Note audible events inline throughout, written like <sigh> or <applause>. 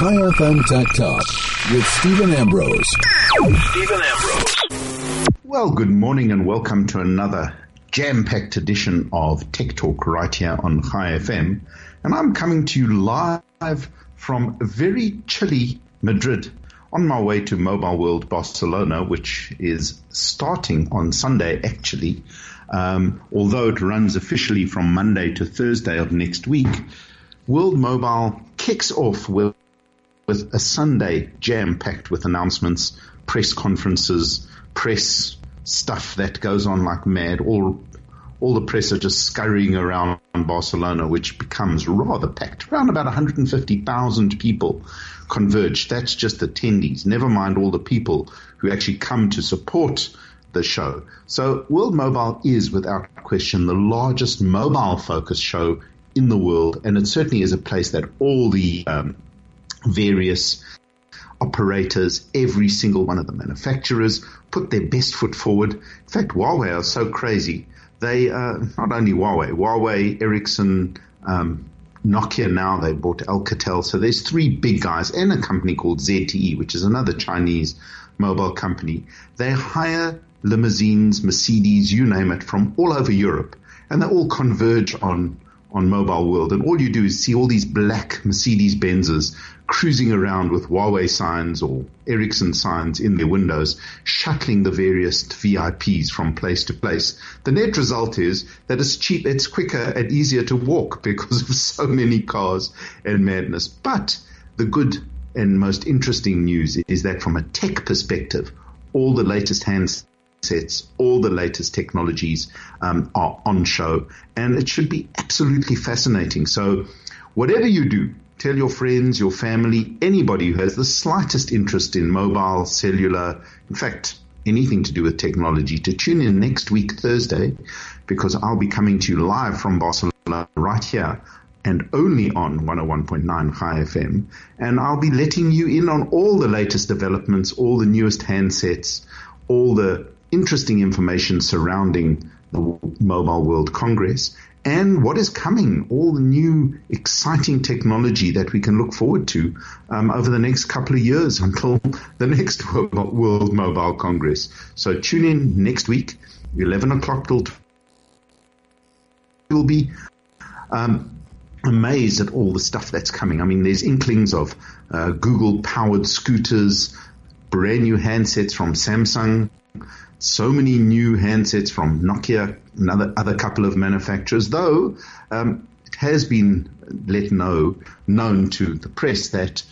Chai FM Tech Talk with Stephen Ambrose. Stephen Ambrose. Well, good morning and welcome to another jam-packed edition of Tech Talk right here on Chai FM. And I'm coming to you live from very chilly Madrid on my way to Mobile World Barcelona, which is starting on Sunday actually. Um, although it runs officially from Monday to Thursday of next week, World Mobile kicks off with, with a Sunday jam packed with announcements, press conferences, press stuff that goes on like mad. All all the press are just scurrying around Barcelona, which becomes rather packed. Around about 150,000 people converge. That's just attendees. Never mind all the people who actually come to support the show. So World Mobile is without question the largest mobile focused show in the world. And it certainly is a place that all the um, various operators, every single one of the manufacturers put their best foot forward. In fact, Huawei are so crazy they uh, not only Huawei, Huawei, Ericsson, um, Nokia now they bought Alcatel. So there's three big guys and a company called ZTE, which is another Chinese mobile company. They hire limousines, Mercedes, you name it, from all over Europe, and they all converge on on Mobile World. And all you do is see all these black Mercedes Benzes cruising around with Huawei signs or Ericsson signs in their windows, shuttling the various VIPs from place to place. The net result is that it's cheap, it's quicker and easier to walk because of so many cars and madness. But the good and most interesting news is that from a tech perspective, all the latest hands sets, all the latest technologies um, are on show, and it should be absolutely fascinating. So, whatever you do, tell your friends, your family, anybody who has the slightest interest in mobile, cellular, in fact, anything to do with technology, to tune in next week, Thursday, because I'll be coming to you live from Barcelona right here and only on 101.9 Chai FM. And I'll be letting you in on all the latest developments, all the newest handsets, all the interesting information surrounding the Mobile World Congress and what is coming, all the new exciting technology that we can look forward to um, over the next couple of years until the next <laughs> World Mobile Congress. So tune in next week, 11 o'clock till you'll be um, amazed at all the stuff that's coming. I mean, there's inklings of uh, Google powered scooters, brand new handsets from Samsung, so many new handsets from Nokia, another other couple of manufacturers, though um, it has been let know known to the press that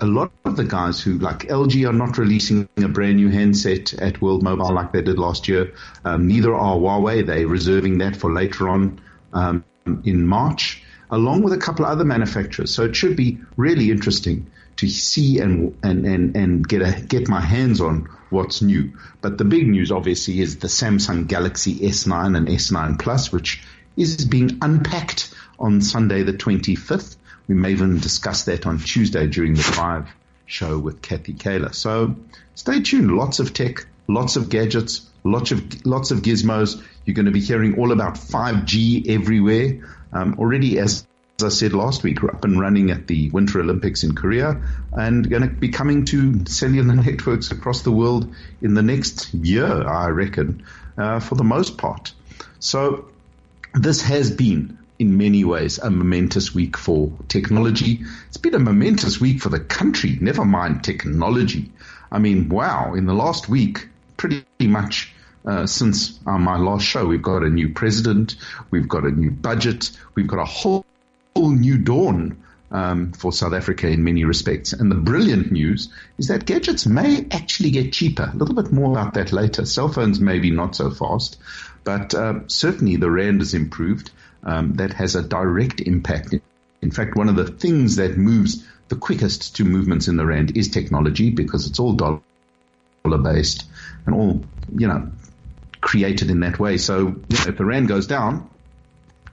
a lot of the guys who like LG are not releasing a brand new handset at World Mobile like they did last year. Um, neither are Huawei. They're reserving that for later on um, in March, along with a couple of other manufacturers. So it should be really interesting to see and and and, and get a get my hands on what's new. But the big news, obviously, is the Samsung Galaxy S9 and S9 Plus, which is being unpacked on Sunday, the 25th. We may even discuss that on Tuesday during the live show with Kathy Kayla. So stay tuned. Lots of tech, lots of gadgets, lots of lots of gizmos. You're going to be hearing all about 5G everywhere. Um, already, as as I said last week, we're up and running at the Winter Olympics in Korea and going to be coming to cellular <laughs> networks across the world in the next year, I reckon, uh, for the most part. So this has been in many ways a momentous week for technology. It's been a momentous week for the country, never mind technology. I mean, wow, in the last week, pretty much uh, since uh, my last show, we've got a new president, we've got a new budget, we've got a whole whole new dawn um, for South Africa in many respects. And the brilliant news is that gadgets may actually get cheaper. A little bit more about that later. Cell phones maybe not so fast, but uh, certainly the rand has improved. Um, that has a direct impact. In fact, one of the things that moves the quickest to movements in the rand is technology because it's all dollar based and all you know created in that way. So you know, if the rand goes down,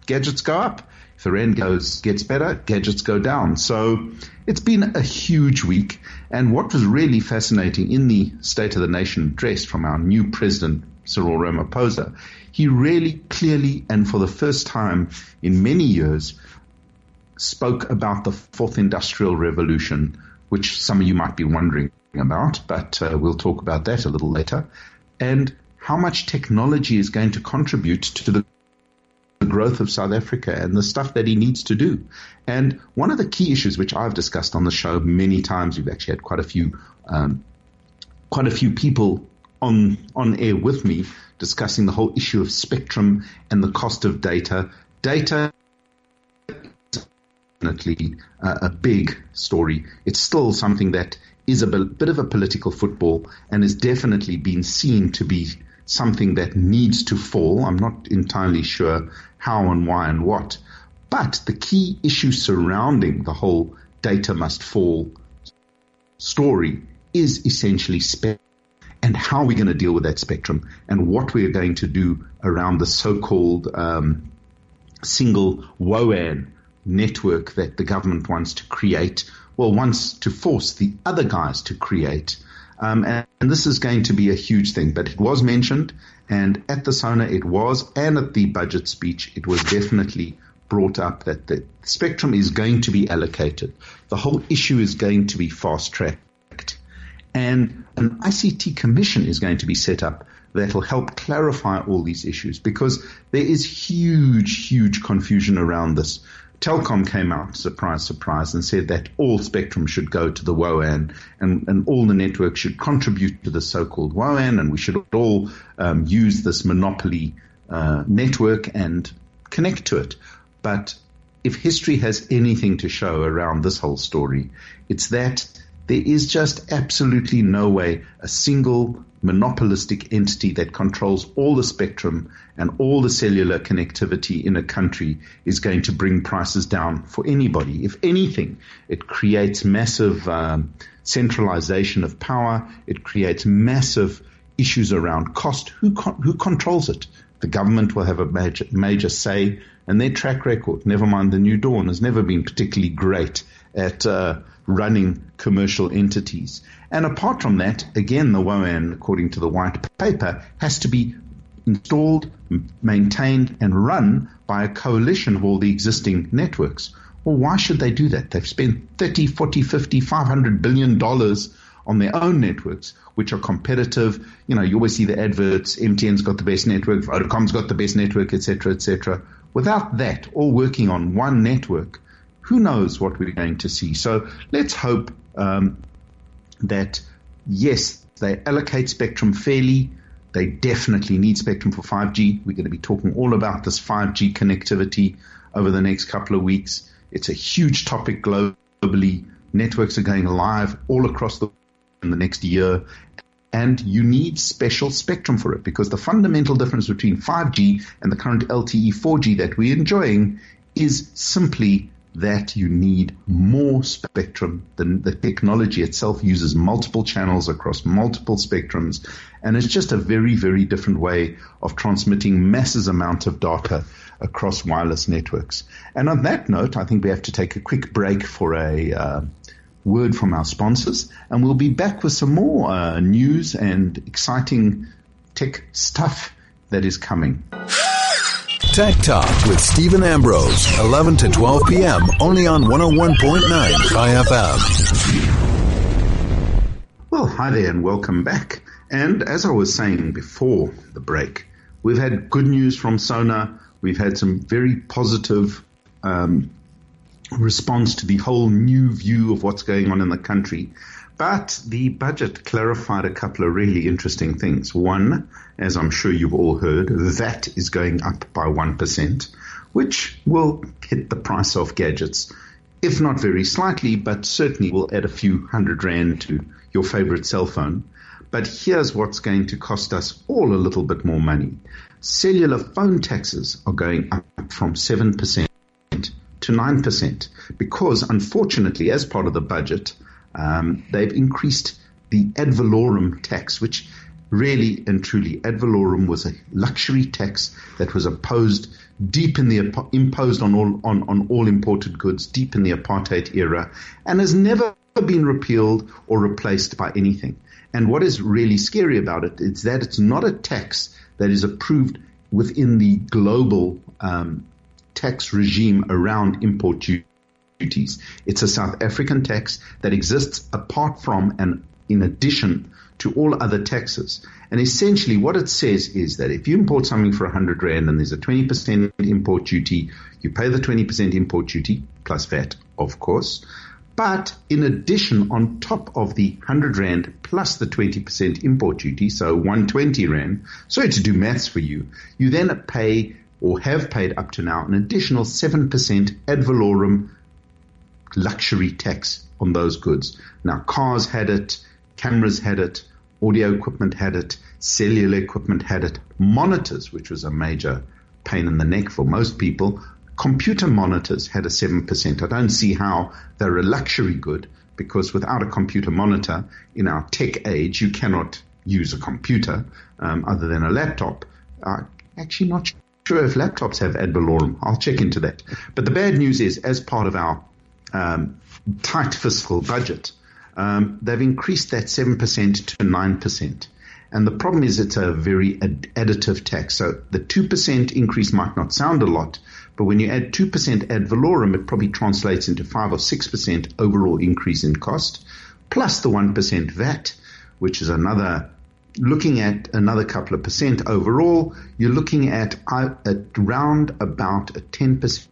gadgets go up. If the goes gets better, gadgets go down. So it's been a huge week. And what was really fascinating in the State of the Nation address from our new president, Cyril Ramaphosa, he really clearly and for the first time in many years spoke about the fourth industrial revolution which some of you might be wondering about, but uh, we'll talk about that a little later, and how much technology is going to contribute to the growth of South Africa and the stuff that he needs to do. And one of the key issues, which I've discussed on the show many times, we've actually had quite a few, um, quite a few people on on air with me discussing the whole issue of spectrum and the cost of data. Data is definitely a big story. It's still something that is a bit of a political football and has definitely been seen to be something that needs to fall. I'm not entirely sure how and why and what. But the key issue surrounding the whole data must fall story is essentially spectrum and how we're going to deal with that spectrum and what we're going to do around the so-called um, single WOAN network that the government wants to create, well, wants to force the other guys to create. Um, and, and, this is going to be a huge thing, but it was mentioned, and at the SONA it was, and at the budget speech it was definitely brought up that the spectrum is going to be allocated. The whole issue is going to be fast tracked. And an ICT commission is going to be set up that will help clarify all these issues because there is huge, huge confusion around this. Telkom came out, surprise, surprise, and said that all spectrum should go to the WOAN and, and all the networks should contribute to the so-called WOAN and we should all um, use this monopoly uh, network and connect to it. But if history has anything to show around this whole story, it's that there is just absolutely no way a single monopolistic entity that controls all the spectrum and all the cellular connectivity in a country is going to bring prices down for anybody. If anything, it creates massive um, centralization of power. It creates massive issues around cost. Who con- who controls it? The government will have a major, major say, and their track record, never mind the New Dawn, has never been particularly great at uh, running commercial entities. And apart from that, again, the WOAN, according to the white paper, has to be installed, maintained, and run by a coalition of all the existing networks. Well, why should they do that? They've spent 30, 40, 50, 500 billion dollars on their own networks, which are competitive. You know, you always see the adverts, MTN's got the best network, Vodacom's got the best network, etc., etc. Without that, all working on one network, who knows what we're going to see? So let's hope um, that yes, they allocate spectrum fairly. They definitely need spectrum for 5G. We're going to be talking all about this 5G connectivity over the next couple of weeks. It's a huge topic globally. Networks are going live all across the in the next year. And you need special spectrum for it because the fundamental difference between 5G and the current LTE 4G that we're enjoying is simply that you need more spectrum. The, the technology itself uses multiple channels across multiple spectrums, and it's just a very, very different way of transmitting masses amounts of data across wireless networks. And on that note, I think we have to take a quick break for a uh, word from our sponsors, and we'll be back with some more uh, news and exciting tech stuff that is coming. Tech Talk with Stephen Ambrose, 11 to 12 p.m. only on 101.9 FM. Well, hi there and welcome back. And as I was saying before the break, we've had good news from SONA. We've had some very positive um, response to the whole new view of what's going on in the country. But the budget clarified a couple of really interesting things. One, as I'm sure you've all heard, that is going up by 1%, which will hit the price of gadgets, if not very slightly, but certainly will add a few hundred rand to your favorite cell phone. But here's what's going to cost us all a little bit more money. Cellular phone taxes are going up from 7% to 9% because unfortunately, as part of the budget, um, they've increased the ad valorem tax, which really and truly ad valorem was a luxury tax that was opposed deep in the imposed on all on, on all imported goods deep in the apartheid era and has never been repealed or replaced by anything. And what is really scary about it is that it's not a tax that is approved within the global um, tax regime around import duty duties. It's a South African tax that exists apart from and in addition to all other taxes. And essentially what it says is that if you import something for 100 Rand and there's a 20% import duty, you pay the 20% import duty plus VAT, of course. But in addition, on top of the 100 Rand plus the 20% import duty, so 120 Rand, sorry to do maths for you, you then pay or have paid up to now an additional 7% ad valorem luxury tax on those goods. Now cars had it, cameras had it, audio equipment had it, cellular equipment had it, monitors, which was a major pain in the neck for most people, computer monitors had a 7%. I don't see how they're a luxury good because without a computer monitor in our tech age, you cannot use a computer um, other than a laptop. Uh, actually, not sure if laptops have ad valorem. I'll check into that. But the bad news is, as part of our um, tight fiscal budget, um, they've increased that 7% to 9%. And the problem is it's a very ad- additive tax. So the 2% increase might not sound a lot, but when you add 2% ad valorem, it probably translates into 5 or 6% overall increase in cost, plus the 1% VAT, which is another, looking at another couple of percent overall, you're looking at, at around about a 10%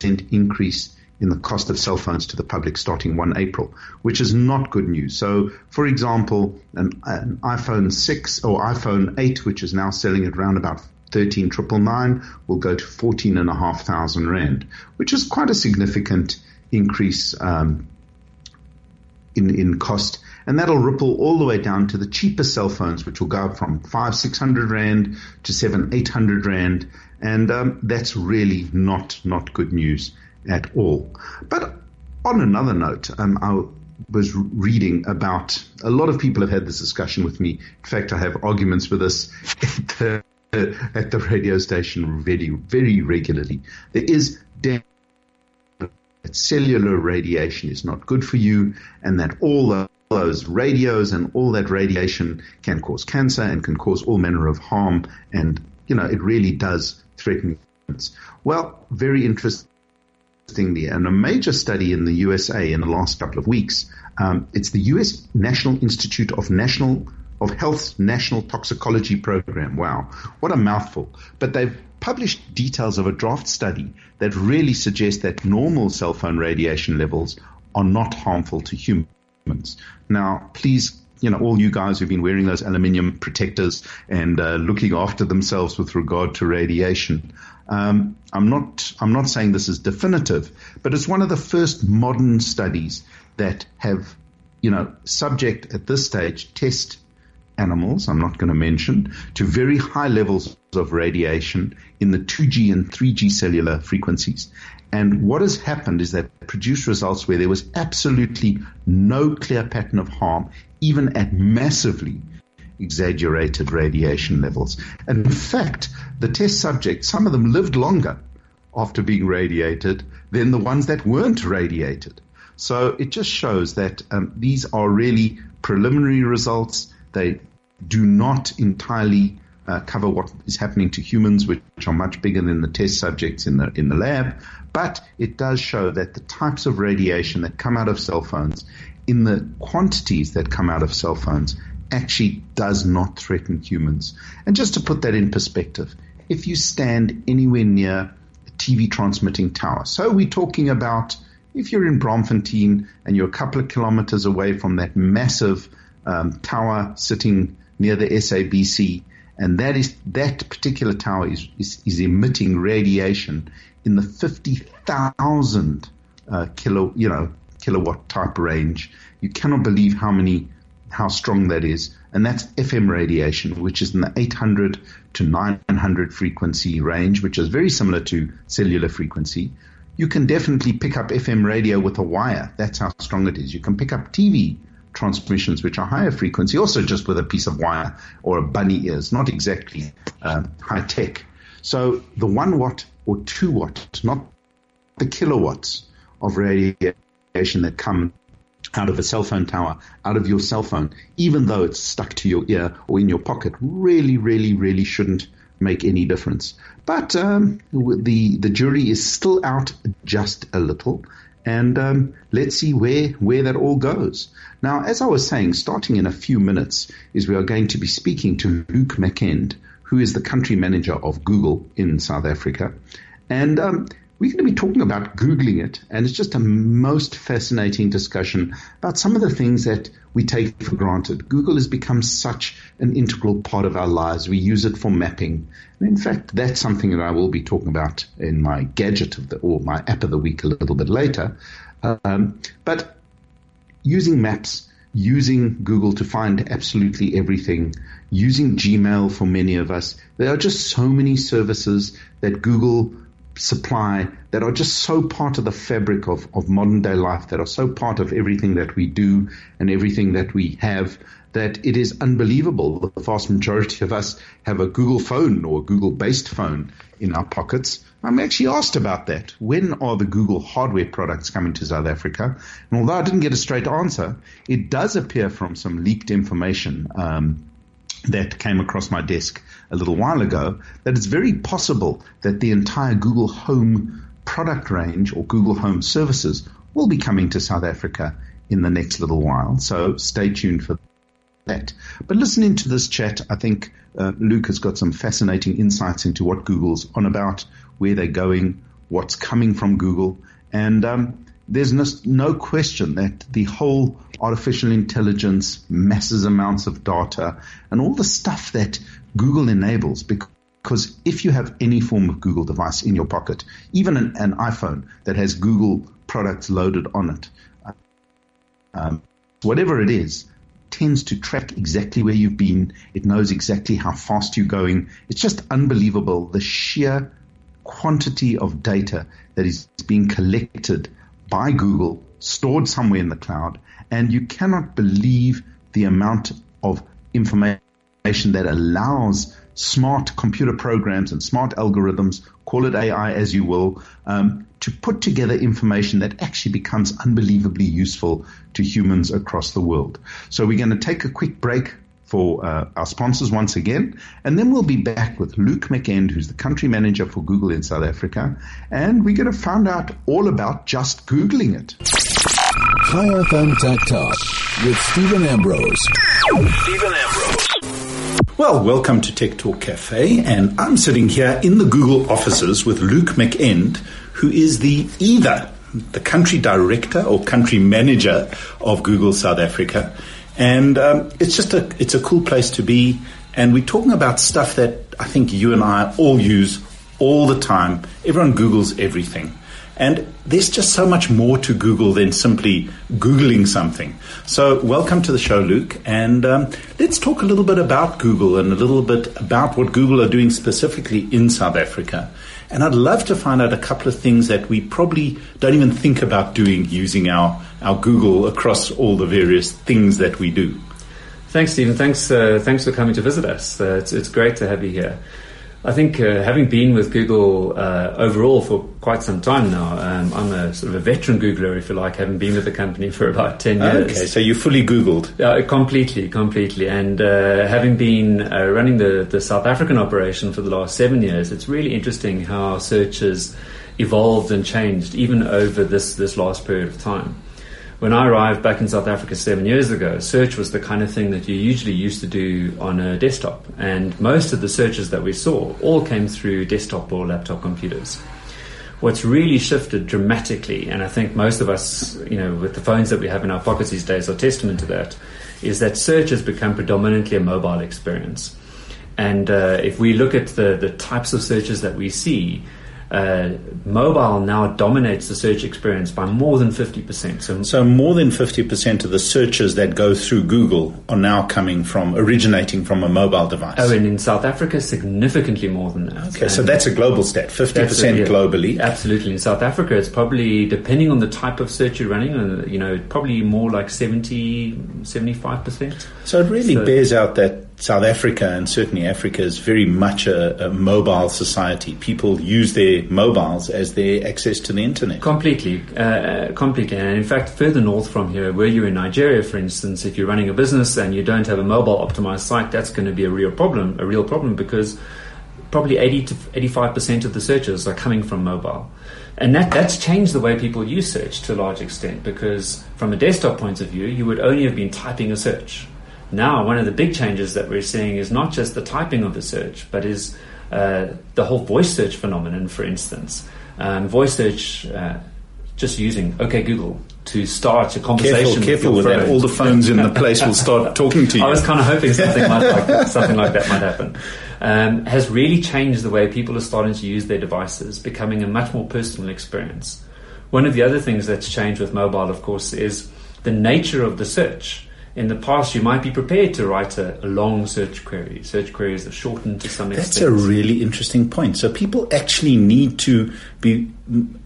increase in the cost of cell phones to the public starting 1 April, which is not good news. So, for example, an, an iPhone 6 or iPhone 8, which is now selling at around about 13,999 will go to 14,500 Rand, which is quite a significant increase um, in, in cost. And that'll ripple all the way down to the cheaper cell phones, which will go up from five, 600 Rand to seven, 800 Rand. And um, that's really not, not good news at all. But on another note, um, I was reading about a lot of people have had this discussion with me. In fact, I have arguments with us at the, at the radio station very, very regularly. There is that cellular radiation is not good for you and that all those radios and all that radiation can cause cancer and can cause all manner of harm. And, you know, it really does threaten. Well, very interesting interestingly, and a major study in the USA in the last couple of weeks. Um, it's the U.S. National Institute of National of Health's National Toxicology Program. Wow, what a mouthful! But they've published details of a draft study that really suggests that normal cell phone radiation levels are not harmful to humans. Now, please you know, all you guys who've been wearing those aluminium protectors and uh, looking after themselves with regard to radiation. Um, I'm not I'm not saying this is definitive, but it's one of the first modern studies that have, you know, subject at this stage test animals, I'm not going to mention, to very high levels of radiation in the 2G and 3G cellular frequencies. And what has happened is that produced results where there was absolutely no clear pattern of harm, even at massively exaggerated radiation levels. And in fact, the test subjects, some of them lived longer after being radiated than the ones that weren't radiated. So it just shows that um, these are really preliminary results. They do not entirely uh, cover what is happening to humans, which are much bigger than the test subjects in the in the lab. But it does show that the types of radiation that come out of cell phones, in the quantities that come out of cell phones, actually does not threaten humans. And just to put that in perspective, if you stand anywhere near a TV transmitting tower, so we're talking about if you're in Braamfontein and you're a couple of kilometers away from that massive um, tower sitting near the SABC, and that is that particular tower is, is, is emitting radiation in the 50,000 uh, kilo, you know, kilowatt type range. You cannot believe how many how strong that is. And that's FM radiation, which is in the 800 to 900 frequency range, which is very similar to cellular frequency. You can definitely pick up FM radio with a wire. That's how strong it is. You can pick up TV transmissions, which are higher frequency, also just with a piece of wire or a bunny ears, not exactly uh, high tech. So the one watt or two watt, not the kilowatts of radiation that come out of a cell phone tower, out of your cell phone, even though it's stuck to your ear or in your pocket, really, really, really shouldn't make any difference. But um, the the jury is still out just a little, and um, let's see where where that all goes. Now, as I was saying, starting in a few minutes, is we are going to be speaking to Luke McKend, who is the country manager of Google in South Africa, and um, we're going to be talking about Googling it, and it's just a most fascinating discussion about some of the things that we take for granted. Google has become such an integral part of our lives. We use it for mapping. And in fact, that's something that I will be talking about in my gadget of the, or my app of the week a little bit later. Um, but using maps, using Google to find absolutely everything, using Gmail for many of us, there are just so many services that Google supply that are just so part of the fabric of, of modern day life, that are so part of everything that we do and everything that we have, that it is unbelievable. The vast majority of us have a Google phone or a Google based phone in our pockets. I'm actually asked about that. When are the Google hardware products coming to South Africa? And although I didn't get a straight answer, it does appear from some leaked information um, that came across my desk a little while ago that it's very possible that the entire Google Home product range or Google Home services will be coming to South Africa in the next little while. So stay tuned for that. But listening to this chat, I think uh, Luke has got some fascinating insights into what Google's on about, where they're going, what's coming from Google, and um, there's no, no, question that the whole artificial intelligence, masses amounts of data, and all the stuff that Google enables, because if you have any form of Google device in your pocket, even an, an iPhone that has Google products loaded on it, um, whatever it is, tends to track exactly where you've been. It knows exactly how fast you're going. It's just unbelievable the sheer quantity of data that is being collected by Google, stored somewhere in the cloud, and you cannot believe the amount of information that allows smart computer programs and smart algorithms, call it AI as you will, um, to put together information that actually becomes unbelievably useful to humans across the world. So we're going to take a quick break for uh, our sponsors once again, and then we'll be back with Luke McKend, who's the country manager for Google in South Africa, and we're going to find out all about just Googling it. Chai FM Tech Talk with Stephen Ambrose. Stephen Ambrose. Well, welcome to Tech Talk Cafe, and I'm sitting here in the Google offices with Luke McKend, who is the either the country director or country manager of Google South Africa. And um, it's just a it's a cool place to be. And we're talking about stuff that I think you and I all use all the time. Everyone Googles everything. And there's just so much more to Google than simply Googling something. So, welcome to the show, Luke. And um, let's talk a little bit about Google and a little bit about what Google are doing specifically in South Africa. And I'd love to find out a couple of things that we probably don't even think about doing using our, our Google across all the various things that we do. Thanks, Stephen. Thanks, uh, thanks for coming to visit us. Uh, it's, it's great to have you here. I think uh, having been with Google uh, overall for quite some time now, um, I'm a sort of a veteran Googler, if you like, having been with the company <laughs> for about 10 years. Okay, so you fully Googled? Uh, completely, completely. And uh, having been uh, running the, the South African operation for the last seven years, it's really interesting how search has evolved and changed even over this, this last period of time when I arrived back in South Africa seven years ago, search was the kind of thing that you usually used to do on a desktop. And most of the searches that we saw all came through desktop or laptop computers. What's really shifted dramatically, and I think most of us, you know, with the phones that we have in our pockets these days are testament to that, is that search has become predominantly a mobile experience. And uh, if we look at the, the types of searches that we see, uh, mobile now dominates the search experience by more than 50%. So, so, more than 50% of the searches that go through Google are now coming from, originating from a mobile device. Oh, and in South Africa, significantly more than that. Okay, and so that's a global stat, 50% yeah, globally. Absolutely. In South Africa, it's probably, depending on the type of search you're running, uh, you know, probably more like 70, 75%. So it really so, bears out that South Africa and certainly Africa is very much a, a, mobile society. People use their mobiles as their access to the internet. Completely, uh, completely. And in fact, further north from here, where you're in Nigeria, for instance, if you're running a business and you don't have a mobile optimized site, that's going to be a real problem. A real problem because probably 80 to 85 percent of the searches are coming from mobile. and that, that's changed the way people use search to a large extent because from a desktop point of view, you would only have been typing a search. Now, one of the big changes that we're seeing is not just the typing of the search, but is uh, the whole voice search phenomenon, for instance. Um, voice search, uh, just using OK Google to start a conversation. Careful, careful with, with that. All the phones in the place will start <laughs> talking to you. I was kind of hoping something like that, something like that might happen. Um, has really changed the way people are starting to use their devices, becoming a much more personal experience. One of the other things that's changed with mobile, of course, is the nature of the search in the past, you might be prepared to write a, a, long search query. Search queries are shortened to some extent. That's a really interesting point. So people actually need to be,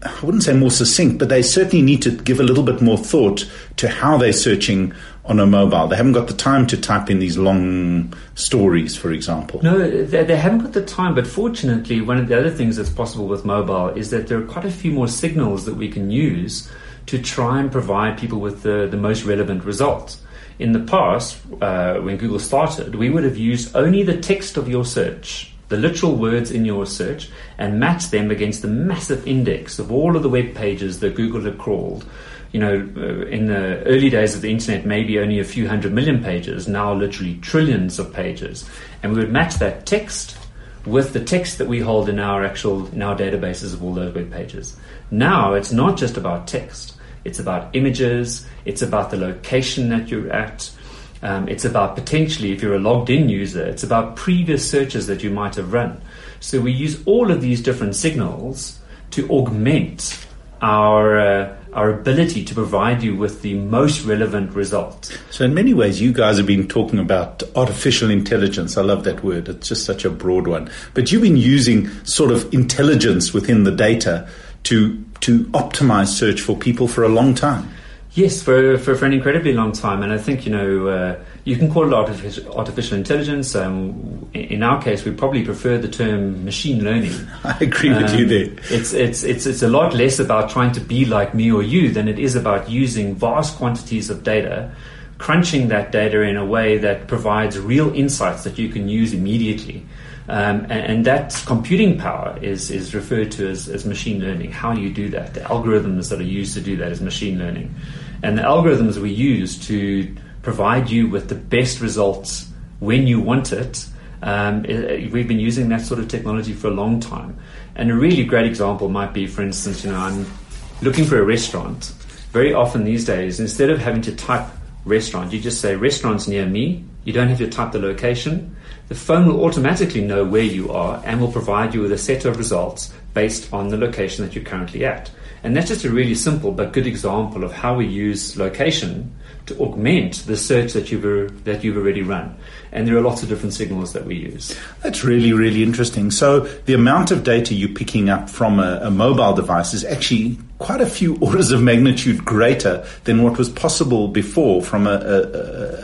I wouldn't say more succinct, but they certainly need to give a little bit more thought to how they're searching on a mobile. They haven't got the time to type in these long stories, for example. No, they, they haven't got the time. But fortunately, one of the other things that's possible with mobile is that there are quite a few more signals that we can use to try and provide people with the, the most relevant results. In the past, uh, when Google started, we would have used only the text of your search, the literal words in your search, and matched them against the massive index of all of the web pages that Google had crawled. You know, uh, in the early days of the internet, maybe only a few hundred million pages, now literally trillions of pages. And we would match that text with the text that we hold in our actual in our databases of all those web pages. Now it's not just about text. It's about images. It's about the location that you're at. Um, it's about potentially, if you're a logged in user, it's about previous searches that you might have run. So we use all of these different signals to augment our uh, our ability to provide you with the most relevant result. So in many ways, you guys have been talking about artificial intelligence. I love that word. It's just such a broad one. But you've been using sort of intelligence within the data to to optimize search for people for a long time. Yes, for, for, for an incredibly long time, and I think you know uh, you can call it artificial, artificial intelligence. Um, in our case, we probably prefer the term machine learning. <laughs> I agree with um, you there. It's it's it's it's a lot less about trying to be like me or you than it is about using vast quantities of data, crunching that data in a way that provides real insights that you can use immediately. Um, and, and, that computing power is, is referred to as, as machine learning. How you do that? The algorithms that are used to do that is machine learning. And the algorithms we use to provide you with the best results when you want it, um, it, we've been using that sort of technology for a long time. And a really great example might be, for instance, you know, I'm looking for a restaurant. Very often these days, instead of having to type restaurant, you just say restaurants near me. You don't have to type the location the phone will automatically know where you are and will provide you with a set of results based on the location that you're currently at. And that's just a really simple but good example of how we use location to augment the search that you've, that you've already run. And there are lots of different signals that we use. That's really, really interesting. So the amount of data you're picking up from a, a mobile device is actually quite a few <laughs> orders of magnitude greater than what was possible before from a, a,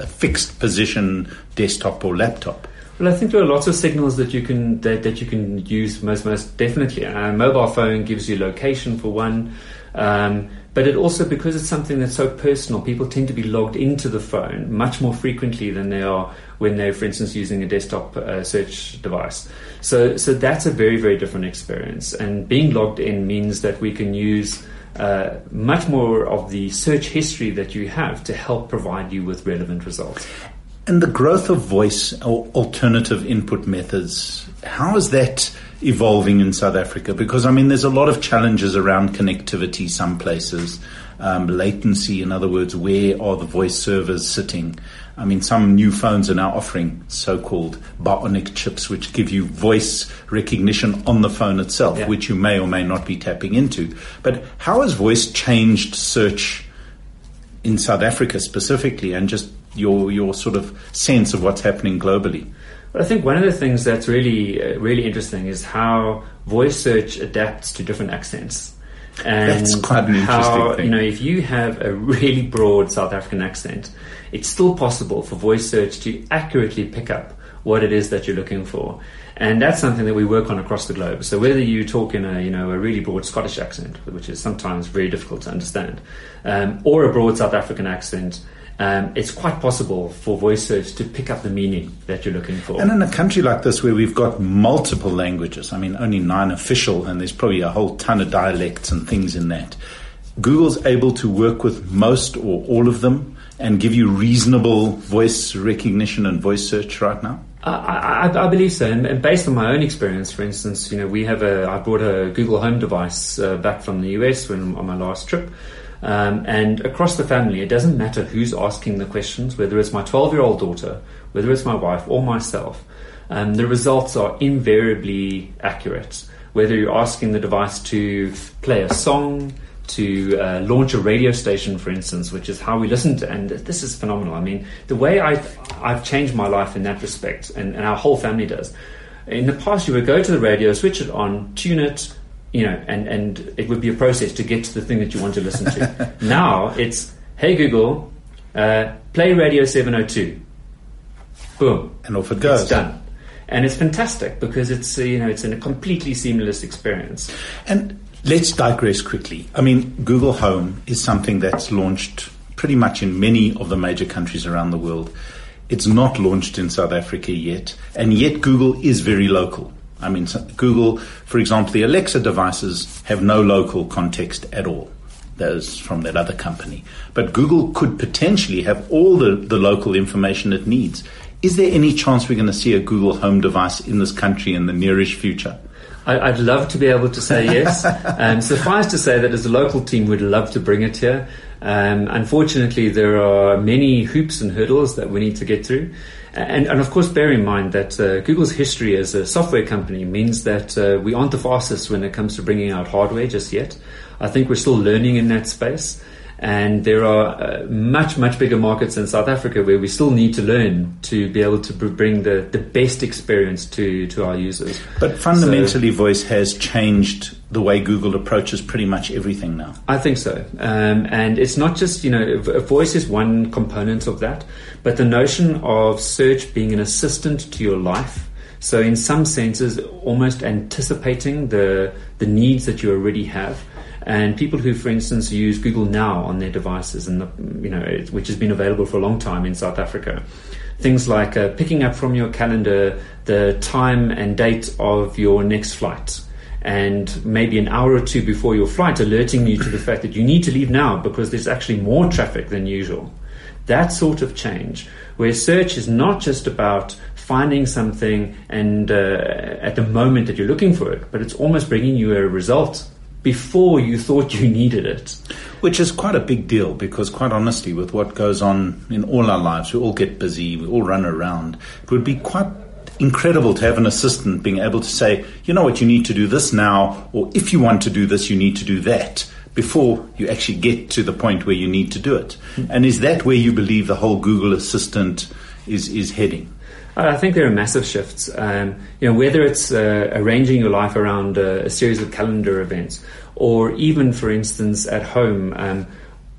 a fixed position desktop or laptop. Well, I think there are lots of signals that you can that, that you can use most most definitely. A mobile phone gives you location for one, um, but it also because it's something that's so personal, people tend to be logged into the phone much more frequently than they are when they're, for instance, using a desktop uh, search device. So so that's a very very different experience. And being logged in means that we can use uh, much more of the search history that you have to help provide you with relevant results. And the growth of voice or alternative input methods, how is that evolving in South Africa? Because, I mean, there's a lot of challenges around connectivity some places, um, latency, in other words, where are the voice servers sitting? I mean, some new phones are now offering so-called bionic chips, which give you voice recognition on the phone itself, yeah. which you may or may not be tapping into. But how has voice changed search in South Africa specifically and just your your sort of sense of what's happening globally? Well, I think one of the things that's really uh, really interesting is how voice search adapts to different accents. And that's quite an interesting how, thing. You know, if you have a really broad South African accent, it's still possible for voice search to accurately pick up what it is that you're looking for. And that's something that we work on across the globe. So whether you talk in a, you know, a really broad Scottish accent, which is sometimes very difficult to understand, um, or a broad South African accent, um, it's quite possible for voice search to pick up the meaning that you're looking for. And in a country like this where we've got multiple languages, I mean, only nine official, and there's probably a whole ton of dialects and things in that, Google's able to work with most or all of them and give you reasonable voice recognition and voice search right now? I, I, I, believe so, and, based on my own experience, for instance, you know, we have a. I brought a Google Home device uh, back from the US when on my last trip, um, and across the family, it doesn't matter who's asking the questions, whether it's my 12-year-old daughter, whether it's my wife or myself. Um, the results are invariably accurate. Whether you're asking the device to play a song, to uh, launch a radio station, for instance, which is how we listen to, and this is phenomenal. I mean, the way I've, I've changed my life in that respect, and, and our whole family does. In the past, you would go to the radio, switch it on, tune it, you know, and, and it would be a process to get to the thing that you want to listen to. <laughs> now it's, hey Google, uh, play Radio 702. Boom. And off it goes. It's done. And it's fantastic because it's, you know, it's in a completely seamless experience. And Let's digress quickly. I mean, Google Home is something that's launched pretty much in many of the major countries around the world. It's not launched in South Africa yet, and yet Google is very local. I mean, Google, for example, the Alexa devices have no local context at all. Those from that other company. But Google could potentially have all the, the local information it needs. Is there any chance we're going to see a Google Home device in this country in the nearish future? I, would love to be able to say yes. <laughs> um, suffice to say that as a local team, we'd love to bring it here. Um, unfortunately, there are many hoops and hurdles that we need to get through. And, and of course, bear in mind that uh, Google's history as a software company means that uh, we aren't the fastest when it comes to bringing out hardware just yet. I think we're still learning in that space. And there are uh, much, much bigger markets in South Africa where we still need to learn to be able to bring the, the best experience to, to our users. But fundamentally, so, voice has changed the way Google approaches pretty much everything now. I think so. Um, and it's not just, you know, voice is one component of that, but the notion of search being an assistant to your life. So, in some senses, almost anticipating the, the needs that you already have and people who, for instance, use Google Now on their devices, and the, you know, it, which has been available for a long time in South Africa. Things like uh, picking up from your calendar the time and date of your next flight, and maybe an hour or two before your flight, alerting you to the fact that you need to leave now because there's actually more traffic than usual. That sort of change, where search is not just about finding something and uh, at the moment that you're looking for it, but it's almost bringing you a result before you thought you needed it. Which is quite a big deal because, quite honestly, with what goes on in all our lives, we all get busy, we all run around. It would be quite incredible to have an assistant being able to say, you know what, you need to do this now, or if you want to do this, you need to do that before you actually get to the point where you need to do it. Mm-hmm. And is that where you believe the whole Google Assistant is, is heading? I think there are massive shifts. Um, you know, whether it's uh, arranging your life around a, a, series of calendar events, or even, for instance, at home, um,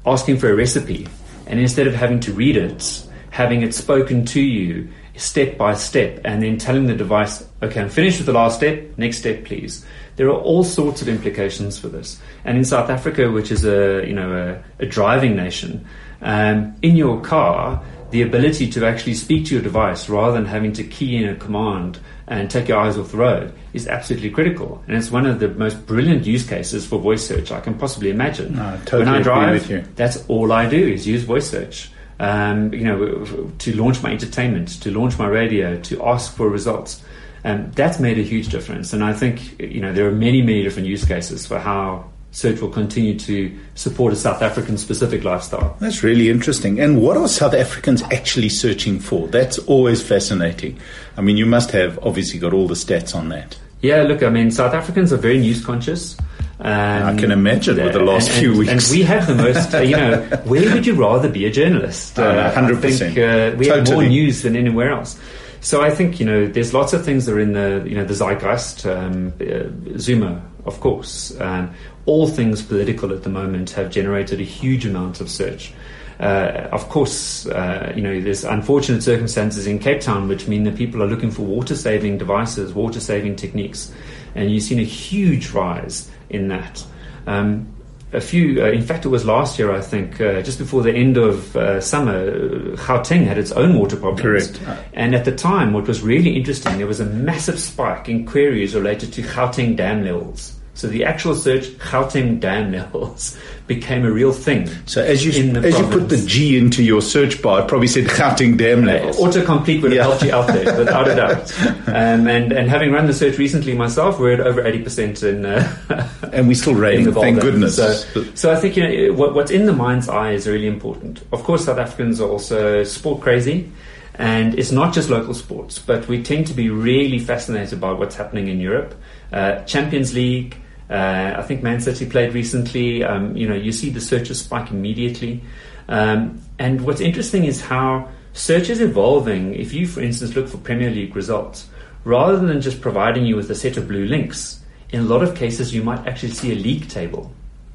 asking for a recipe, and instead of having to read it, having it spoken to you step by step, and then telling the device, "Okay, I'm finished with the last step. Next step, please." There are all sorts of implications for this. And in South Africa, which is a you know a, a driving nation, um, in your car the ability to actually speak to your device rather than having to key in a command and take your eyes off the road is absolutely critical. And it's one of the most brilliant use cases for voice search I can possibly imagine. No, totally when I drive, that's all I do is use voice search. Um, you know, to launch my entertainment, to launch my radio, to ask for results. And that's made a huge difference. And I think, you know, there are many, many different use cases for how Search will continue to support a South African specific lifestyle. That's really interesting. And what are South Africans actually searching for? That's always fascinating. I mean, you must have obviously got all the stats on that. Yeah, look, I mean, South Africans are very news conscious. Um, I can imagine with the last and, few and, weeks. And we have the most, uh, you know, <laughs> where would you rather be a journalist? Uh, 100%. I think uh, we totally. have more news than anywhere else. So I think, you know, there's lots of things that are in the, you know, the zeitgeist. Um, uh, Zuma, of course. Um, all things political at the moment have generated a huge amount of search. Uh, of course, uh, you know, there's unfortunate circumstances in Cape Town which mean that people are looking for water saving devices, water saving techniques, and you've seen a huge rise in that. Um, a few, uh, in fact, it was last year, I think, uh, just before the end of uh, summer, uh, Gauteng had its own water problems. Correct. And at the time, what was really interesting, there was a massive spike in queries related to Gauteng dam levels. So the actual search Gauteng dam levels <laughs> became a real thing. So as you as you put the. G into your search bar, it probably said Gauteng dam levels. Autocomplete would have Yeah. helped you out there, without a doubt. Um, and, and having run the search recently myself, we're at over 80% in, uh, <laughs> and we're still in raining, thank goodness. So, so I think you know what, what's in the mind's eye is really important. Of course, South Africans are also sport crazy, and it's not just local sports, but we tend to be really fascinated by what's happening in Europe. Uh, Champions League. Uh, I think Man City played recently. Um, you know, you see the searches spike immediately. Um, and what's interesting is how search is evolving. If you, for instance, look for Premier League results, rather than just providing you with a set of blue links, in a lot of cases you might actually see a league table.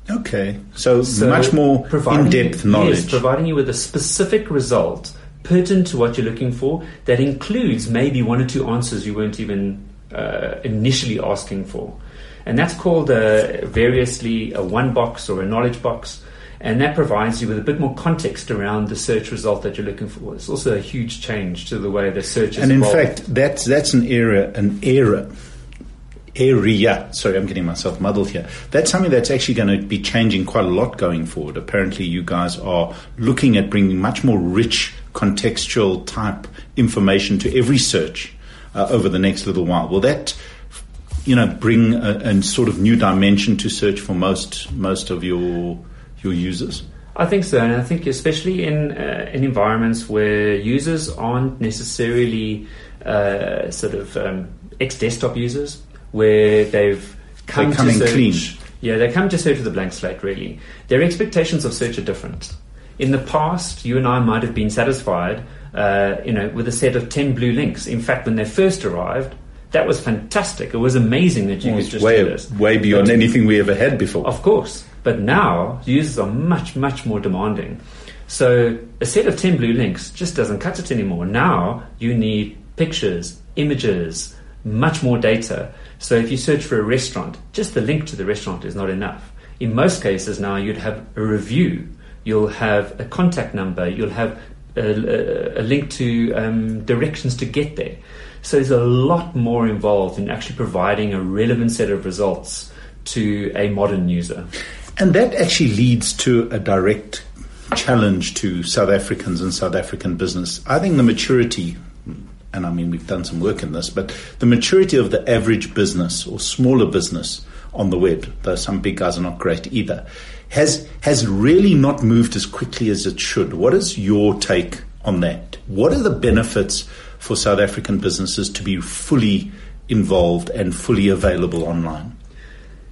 okay, so, So much more in-depth you- knowledge. Yes, providing you with a specific result pertinent to what you're looking for that includes maybe one or two answers you weren't even uh, initially asking for. And that's called uh, variously a one box or a knowledge box. And that provides you with a bit more context around the search result that you're looking for. It's also a huge change to the way the search is and in evolved. fact, that's that's an area, an era, area. Sorry, I'm getting myself muddled here. That's something that's actually going to be changing quite a lot going forward. Apparently, you guys are looking at bringing much more rich, contextual type information to every search uh, over the next little while. Will that, you know, bring a, a sort of new dimension to search for most most of your your users? I think so, and I think especially in uh, in environments where users aren't necessarily uh, sort of um, ex-desktop users, where they've come They're coming to search. clean. Yeah, they come to search with a blank slate. Really, their expectations of search are different. In the past, you and I might have been satisfied, uh, you know, with a set of ten blue links. In fact, when they first arrived, that was fantastic. It was amazing that you Well, could just way do this. way beyond But- anything we ever had before. of course. But now users are much, much more demanding. So a set of 10 blue links just doesn't cut it anymore. Now you need pictures, images, much more data. So if you search for a restaurant, just the link to the restaurant is not enough. In most cases now you'd have a review, you'll have a contact number, you'll have a, a, a link to um, directions to get there. So there's a lot more involved in actually providing a relevant set of results to a modern user. And that actually leads to a direct challenge to South Africans and South African business. I think the maturity, and I mean, we've done some work in this, but the maturity of the average business or smaller business on the web, though some big guys are not great either, has, has really not moved as quickly as it should. What is your take on that? What are the benefits for South African businesses to be fully involved and fully available online?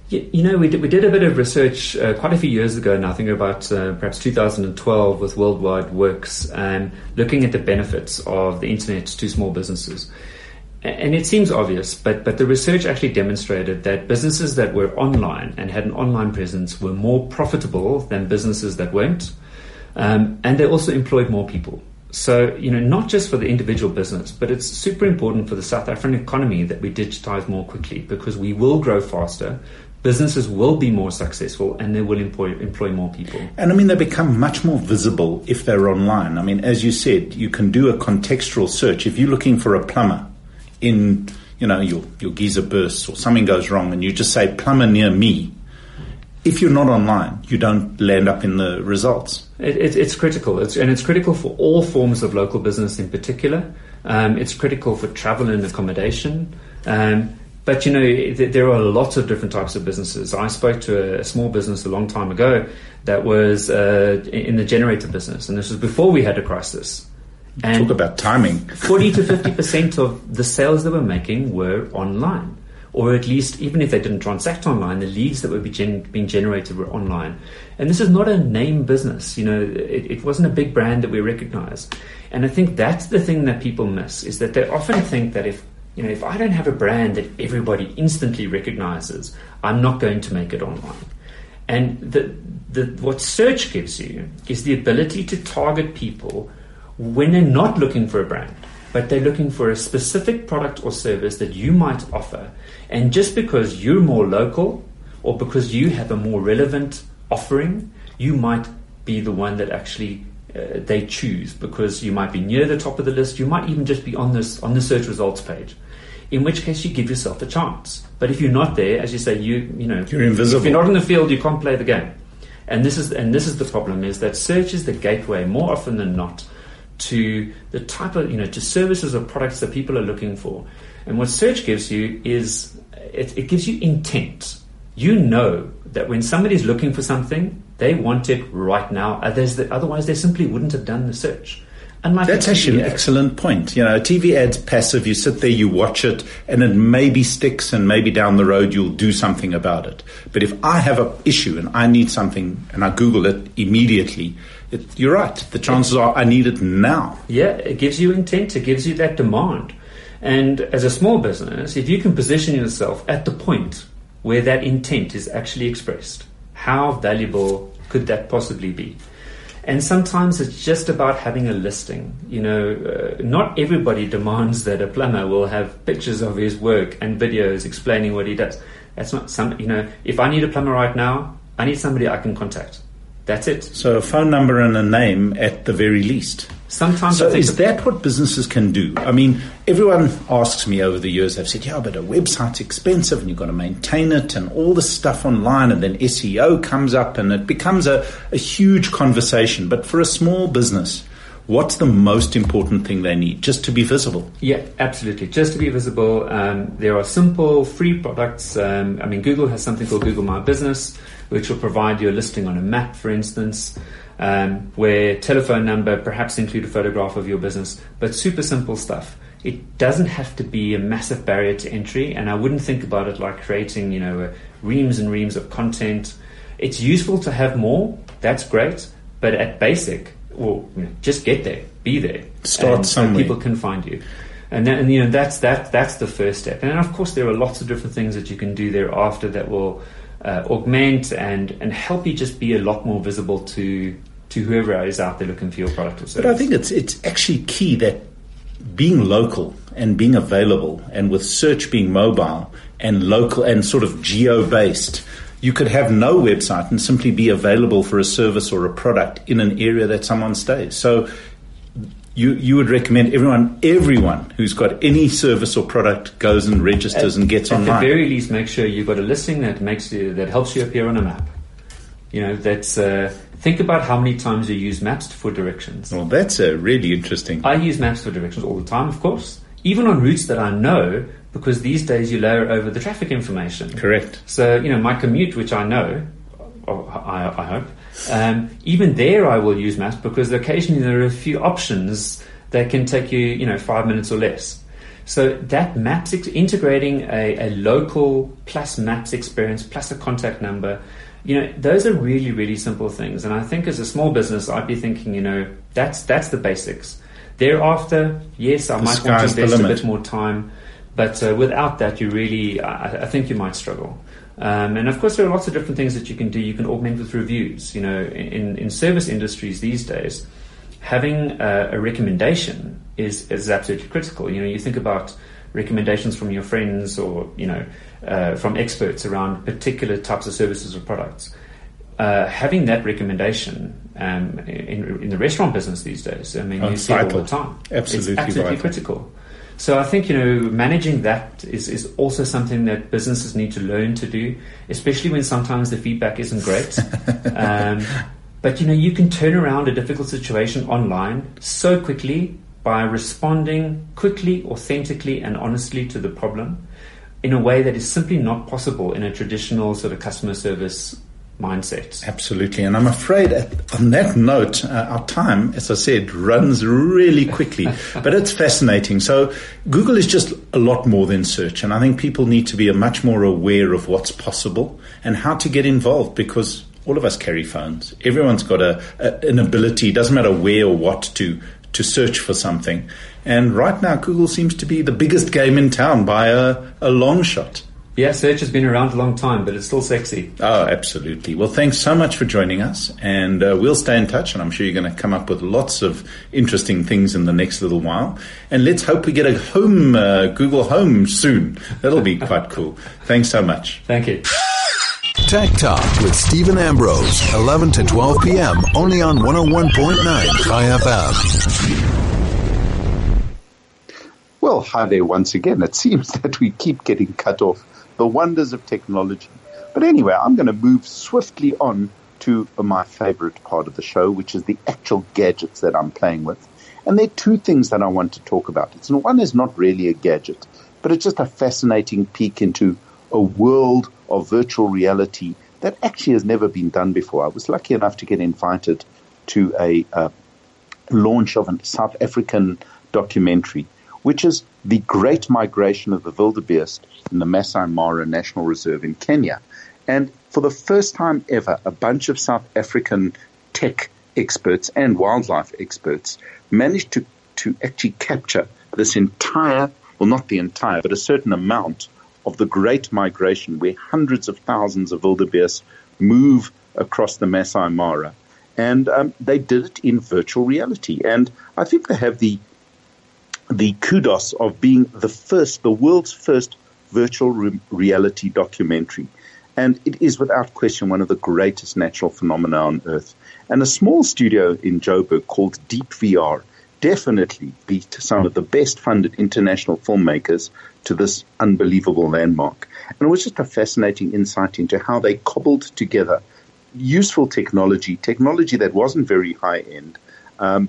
You, know, we did, we did a bit of research uh, quite a few years ago now, I think about uh, perhaps 2012 with World Wide Worx, um, looking at the benefits of the internet to small businesses. And it seems obvious, but, but the research actually demonstrated that businesses that were online and had an online presence were more profitable than businesses that weren't. Um, and they also employed more people. So, you know, not just for the individual business, but it's super important for the South African economy that we digitize more quickly because we will grow faster, businesses will be more successful, and they will employ, employ more people. And I mean, they become much more visible if they're online. I mean, as you said, you can do a contextual search. If you're looking for a plumber in, you know, your, your geyser bursts or something goes wrong and you just say plumber near me, if you're not online, you don't land up in the results. It, it, it's critical, it's, and it's critical for all forms of local business in particular. Um, it's critical for travel and accommodation. Um, but you know, th- there are lots of different types of businesses. I spoke to a, a small business a long time ago that was uh, in the generator business, and this was before we had a crisis. And Talk about timing. 40 to 50 <laughs> percent of the sales they were making were online, or at least even if they didn't transact online, the leads that were being generated were online. And this is not a name business, you know, it, it wasn't a big brand that we recognize. And I think that's the thing that people miss is that they often think that if you know if I don't have a brand that everybody instantly recognizes, I'm not going to make it online. And the, the, what search gives you is the ability to target people when they're not looking for a brand, but they're looking for a specific product or service that you might offer. And just because you're more local or because you have a more relevant offering, you might be the one that actually uh, they choose because you might be near the top of the list. You might even just be on this on the search results page. In which case, you give yourself a chance. But if you're not there, as you say, you you know You're invisible. If you're not in the field, you can't play the game. And this is and this is the problem: is that search is the gateway more often than not to the type of you know to services or products that people are looking for. And what search gives you is it, it gives you intent. You know that when somebody's looking for something, they want it right now. Otherwise, they simply wouldn't have done the search. Unlike That's actually an ad. excellent point. You know, a TV ad's passive. You sit there, you watch it, and it maybe sticks, and maybe down the road you'll do something about it. But if I have an issue and I need something, and I Google it immediately, it, you're right. The chances are I need it now. Yeah, it gives you intent, it gives you that demand. And as a small business, if you can position yourself at the point where that intent is actually expressed, how valuable could that possibly be? And sometimes it's just about having a listing. You know, uh, not everybody demands that a plumber will have pictures of his work and videos explaining what he does. That's not some, you know, if I need a plumber right now, I need somebody I can contact. That's it. So a phone number and a name at the very least. Sometimes So I think is that what businesses can do? I mean, everyone asks me over the years, they've said, yeah, but a website's expensive and you've got to maintain it and all this stuff online and then SEO comes up and it becomes a, a huge conversation. But for a small business, what's the most important thing they need? Just to be visible. Yeah, absolutely. Just to be visible, um, there are simple free products. Um, I mean, Google has something called Google My Business, which will provide you a listing on a map, for instance, um, where telephone number, perhaps include a photograph of your business, but super simple stuff. It doesn't have to be a massive barrier to entry, and I wouldn't think about it like creating, you know, uh, reams and reams of content. It's useful to have more. That's great, but at basic, well, just get there, be there, Start so somewhere. people can find you. And, then, and you know that's that that's the first step. And of course there are lots of different things that you can do thereafter that will uh, augment and and help you just be a lot more visible to to whoever is out there looking for your product or service. But I think it's it's actually key that being local and being available, and with search being mobile and local and sort of geo based, you could have no website and simply be available for a service or a product in an area that someone stays. So. You, you would recommend everyone everyone who's got any service or product goes and registers and gets at online. the very least, make sure you've got a listing that makes you that helps you appear on a map. You know, that's uh, think about how many times you use maps for directions. well, that's a really interesting. I use maps for directions all the time, of course, even on routes that I know, because these days you layer over the traffic information. Correct. So, you know, my commute, which I know, I, I hope, um, even there I will use maps because occasionally there are a few options that can take you, you know, five minutes or less. So that maps ex- integrating a, a local plus maps experience plus a contact number, you know, those are really really simple things. And I think as a small business, I'd be thinking, you know, that's that's the basics. Thereafter, yes, I The might want to invest a bit more time, but uh, without that, you really, I, I think you might struggle. Um, and of course, there are lots of different things that you can do. You can augment with reviews. You know, in, in service industries these days, having a, a recommendation is, is absolutely critical. You know, you think about recommendations from your friends or, you know, uh, from experts around particular types of services or products. Uh, having that recommendation um, in, in the restaurant business these days, I mean, Oh, you see it all the time. Absolutely it's absolutely vital. critical. So I think you know managing that is, is also something that businesses need to learn to do, especially when sometimes the feedback isn't great. <laughs> um, but you know you can turn around a difficult situation online so quickly by responding quickly, authentically, and honestly to the problem in a way that is simply not possible in a traditional sort of customer service mindset. Absolutely. And I'm afraid at, on that note, uh, our time, as I said, runs really quickly, <laughs> but it's fascinating. So Google is just a lot more than search. And I think people need to be a much more aware of what's possible and how to get involved because all of us carry phones. Everyone's got a, a an ability, doesn't matter where or what to, to search for something. And right now, Google seems to be the biggest game in town by a, a long shot. Yeah, search has been around a long time, but it's still sexy. Oh, absolutely. Well, thanks so much for joining us, and uh, we'll stay in touch. And I'm sure you're going to come up with lots of interesting things in the next little while. And let's hope we get a home, uh, Google Home soon. That'll be quite <laughs> cool. Thanks so much. Thank you. Tech Talk with Stephen Ambrose, 11 to 12 p.m. only on 101.9 Chai FM. Well, hi there once again. It seems <laughs> that we keep getting cut off. The wonders of technology. But anyway, I'm going to move swiftly on to my favorite part of the show, which is the actual gadgets that I'm playing with. And there are two things that I want to talk about. It's, one is not really a gadget, but it's just a fascinating peek into a world of virtual reality that actually has never been done before. I was lucky enough to get invited to a uh, launch of a South African documentary, which is the great migration of the wildebeest in the Masai Mara National Reserve in Kenya. And for the first time ever, a bunch of South African tech experts and wildlife experts managed to, to actually capture this entire, well, not the entire, but a certain amount of the great migration where hundreds of thousands of wildebeest move across the Masai Mara. And um, they did it in virtual reality. And I think they have the the kudos of being the first, the world's first virtual re- reality documentary. And it is without question one of the greatest natural phenomena on earth. And a small studio in Joburg called Deep VR definitely beat some of the best funded international filmmakers to this unbelievable landmark. And it was just a fascinating insight into how they cobbled together useful technology, technology that wasn't very high end, um,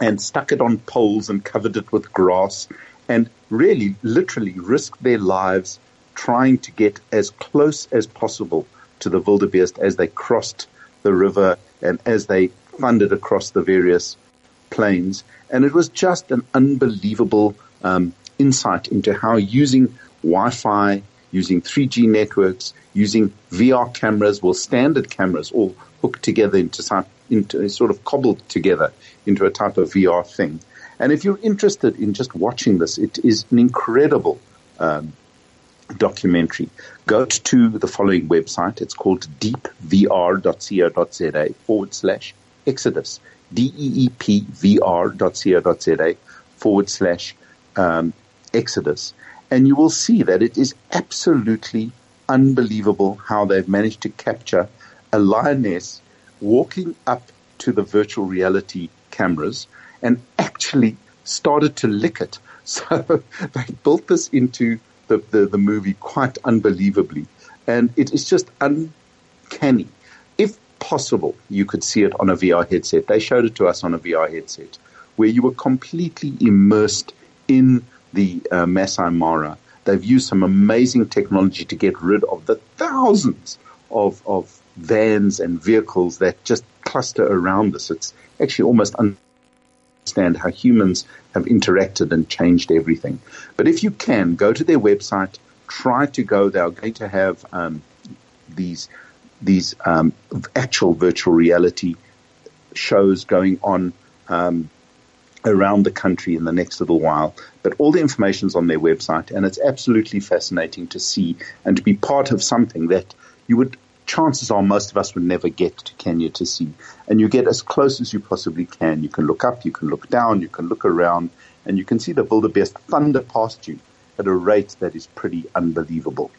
and stuck it on poles and covered it with grass and really literally risked their lives trying to get as close as possible to the wildebeest as they crossed the river and as they thundered across the various plains. And it was just an unbelievable um, insight into how using Wi-Fi, using 3G networks, using VR cameras, well, standard cameras, all hooked together into, into sort of cobbled together into a type of VR thing. And if you're interested in just watching this, it is an incredible um, documentary. Go to the following website. It's called deepvr.co.za forward slash Exodus. D-E-E-P-V-R.co.za forward slash um, Exodus. And you will see that it is absolutely unbelievable how they've managed to capture a lioness walking up to the virtual reality cameras and actually started to lick it. <laughs> So they built this into the, the, the movie quite unbelievably. And it is just uncanny. If possible, you could see it on a VR headset. They showed it to us on a VR headset where you were completely immersed in the uh, Masai Mara. They've used some amazing technology to get rid of the thousands of, of vans and vehicles that just cluster around us. It's actually almost understand how humans have interacted and changed everything. But if you can, go to their website, try to go. They're going to have um, these these um, actual virtual reality shows going on um, around the country in the next little while. But all the information is on their website, and it's absolutely fascinating to see and to be part of something that you would chances are most of us would never get to Kenya to see. And you get as close as you possibly can. You can look up, you can look down, you can look around, and you can see the wildebeest thunder past you at a rate that is pretty unbelievable.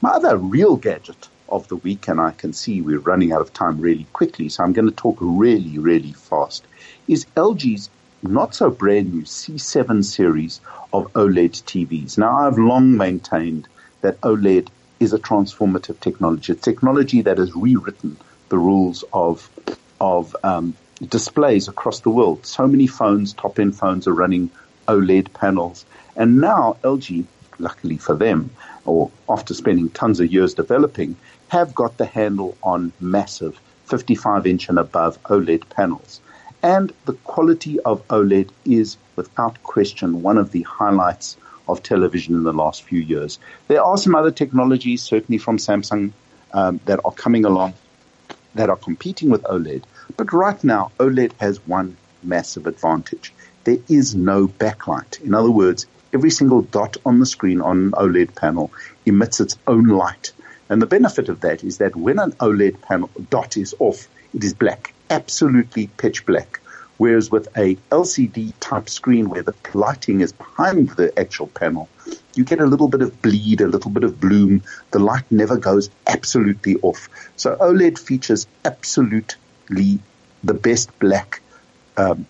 My other real gadget of the week, and I can see we're running out of time really quickly, so I'm going to talk really, really fast, is LG's not so brand new C7 series of OLED TVs. Now, I've long maintained that OLED is a transformative technology. It's technology that has rewritten the rules of of um, displays across the world. So many phones, top end phones, are running OLED panels, and now LG, luckily for them, or after spending tons of years developing, have got the handle on massive 55 inch and above OLED panels. And the quality of OLED is without question one of the highlights of television in the last few years. There are some other technologies, certainly from Samsung, um, that are coming along that are competing with OLED. But right now, OLED has one massive advantage. There is no backlight. In other words, every single dot on the screen on an OLED panel emits its own light. And the benefit of that is that when an OLED panel dot is off, it is black, absolutely pitch black. Whereas with a LCD type screen where the lighting is behind the actual panel, you get a little bit of bleed, a little bit of bloom. The light never goes absolutely off. So OLED features absolutely the best black, um,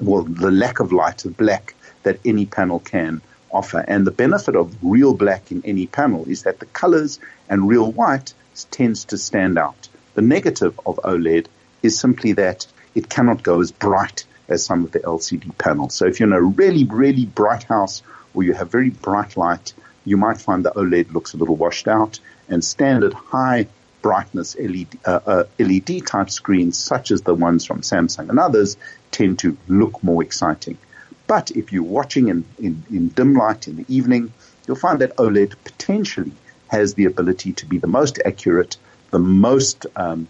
well, the lack of light of black that any panel can offer. And the benefit of real black in any panel is that the colors and real white tends to stand out. The negative of OLED is simply that it cannot go as bright as some of the LCD panels. So if you're in a really, really bright house or you have very bright light, you might find the OLED looks a little washed out and standard high brightness LED, uh, uh, LED type screens such as the ones from Samsung and others tend to look more exciting. But if you're watching in, in, in dim light in the evening, you'll find that OLED potentially has the ability to be the most accurate, the most um,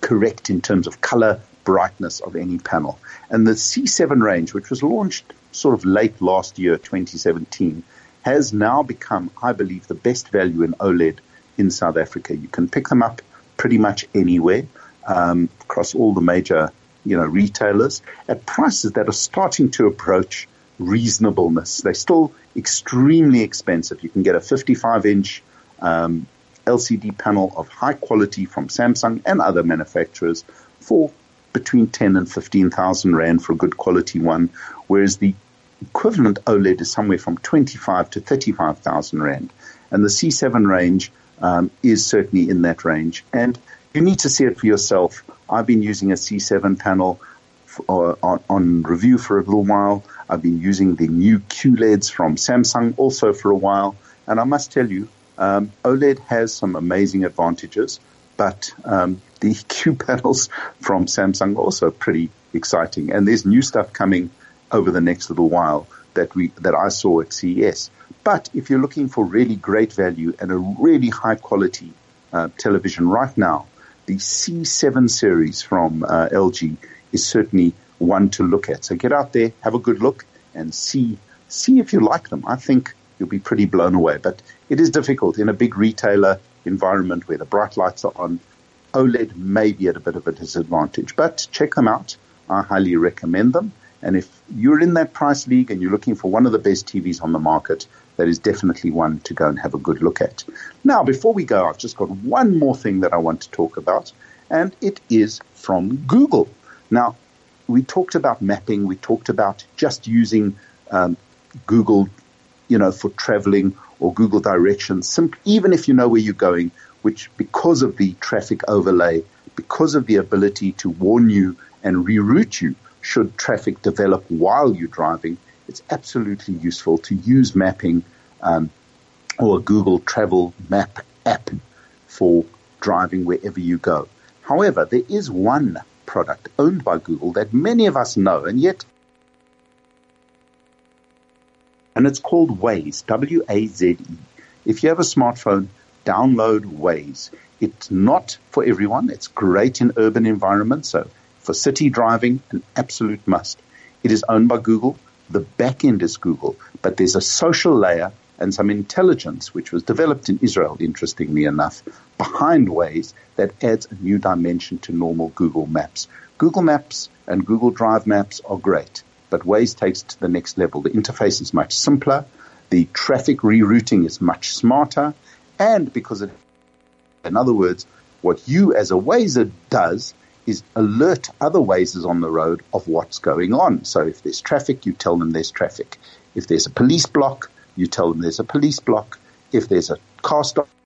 correct in terms of color brightness of any panel. And the C7 range, which was launched sort of late last year, 2017, has now become, I believe, the best value in OLED in South Africa. You can pick them up pretty much anywhere um, across all the major, you know, retailers at prices that are starting to approach reasonableness. They're still extremely expensive. You can get a 55 inch um, LCD panel of high quality from Samsung and other manufacturers for between 10 and 15,000 rand for a good quality one, whereas the equivalent OLED is somewhere from 25 to 35,000 rand. And the C7 range um, is certainly in that range. And you need to see it for yourself. I've been using a C7 panel for, uh, on, on, review for a little while. I've been using the new QLEDs from Samsung also for a while. And I must tell you, um, OLED has some amazing advantages, but um, the <laughs> Q panels from Samsung are also pretty exciting. And there's new stuff coming over the next little while that we that I saw at CES. But if you're looking for really great value and a really high quality uh, television right now, the C7 series from uh, LG is certainly one to look at. So get out there, have a good look, and see see if you like them. I think you'll be pretty blown away. But it is difficult in a big retailer environment where the bright lights are on. OLED may be at a bit of a disadvantage, but check them out. I highly recommend them. And if you're in that price league and you're looking for one of the best TVs on the market, that is definitely one to go and have a good look at. Now, before we go, I've just got one more thing that I want to talk about, and it is from Google. Now, we talked about mapping, we talked about just using um, Google, you know, for traveling or Google directions, sim- even if you know where you're going, which because of the traffic overlay, because of the ability to warn you and reroute you should traffic develop while you're driving, it's absolutely useful to use mapping um, or a Google Travel Map app for driving wherever you go. However, there is one product owned by Google that many of us know, and yet, and it's called Waze, W-A-Z-E. If you have a smartphone, download Waze. It's not for everyone. It's great in urban environments. So for city driving, an absolute must. It is owned by Google. The back end is Google, but there's a social layer and some intelligence, which was developed in Israel, interestingly enough, behind Waze that adds a new dimension to normal Google Maps. Google Maps and Google Drive Maps are great, but Waze takes it to the next level. The interface is much simpler. The traffic rerouting is much smarter. And because it, in other words, what you as a Wazer does is alert other Wazers on the road of what's going on. So if there's traffic, you tell them there's traffic. If there's a police block, you tell them there's a police block. If there's a car stop